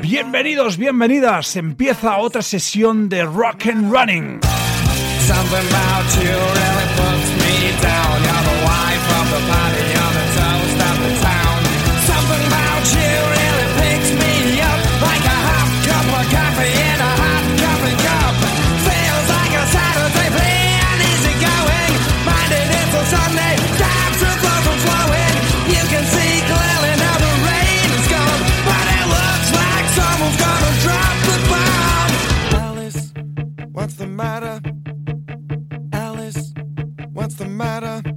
Bienvenidos, bienvenidas. Empieza otra sesión de Rock and Running. matter.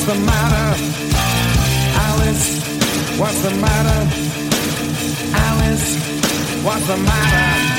What's the matter? Alice, what's the matter? Alice, what's the matter?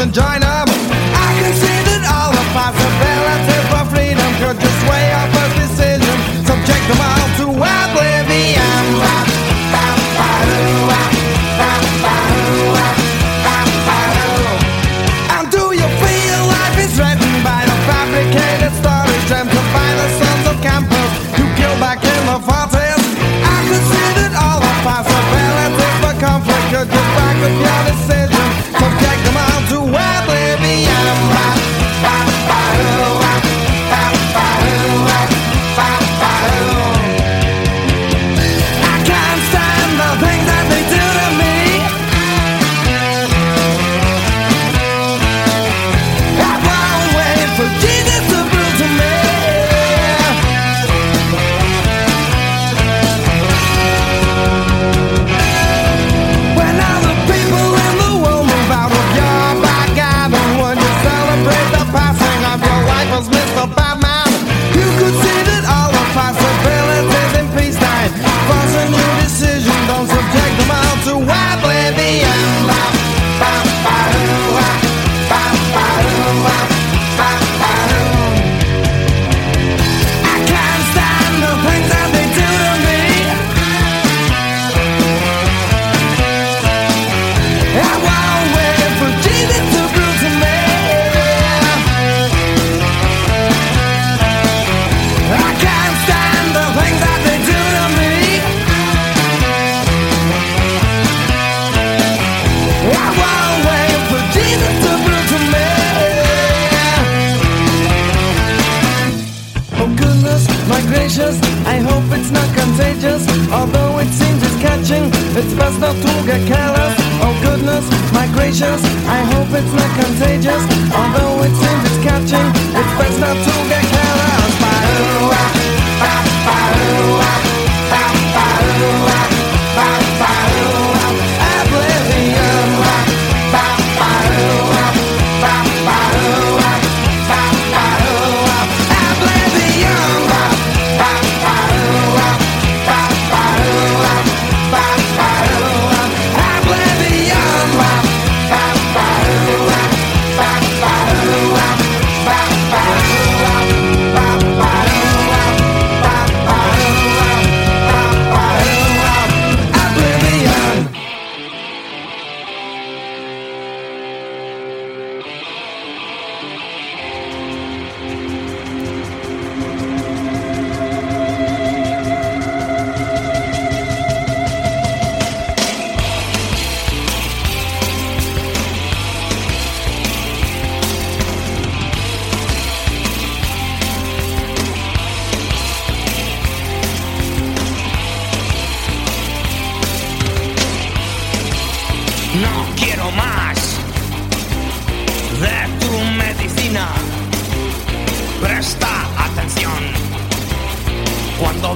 and dine best not to get careless. Oh goodness, my gracious, I hope it's not contagious. Although it seems it's catching, it's best not to get careless.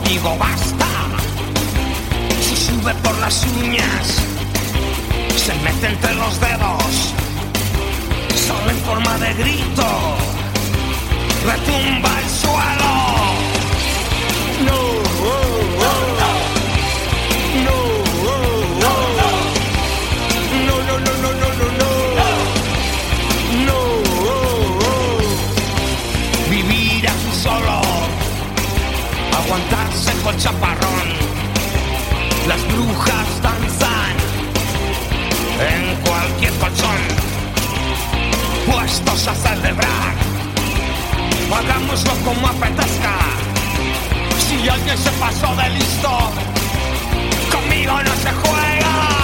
Digo basta. Si sube por las uñas, se mete entre los dedos, solo en forma de grito. Retumba Con chaparrón. Las brujas danzan en cualquier colchón. Puestos a celebrar. Hagámoslo como apetezca. Si alguien se pasó de listo, conmigo no se juega.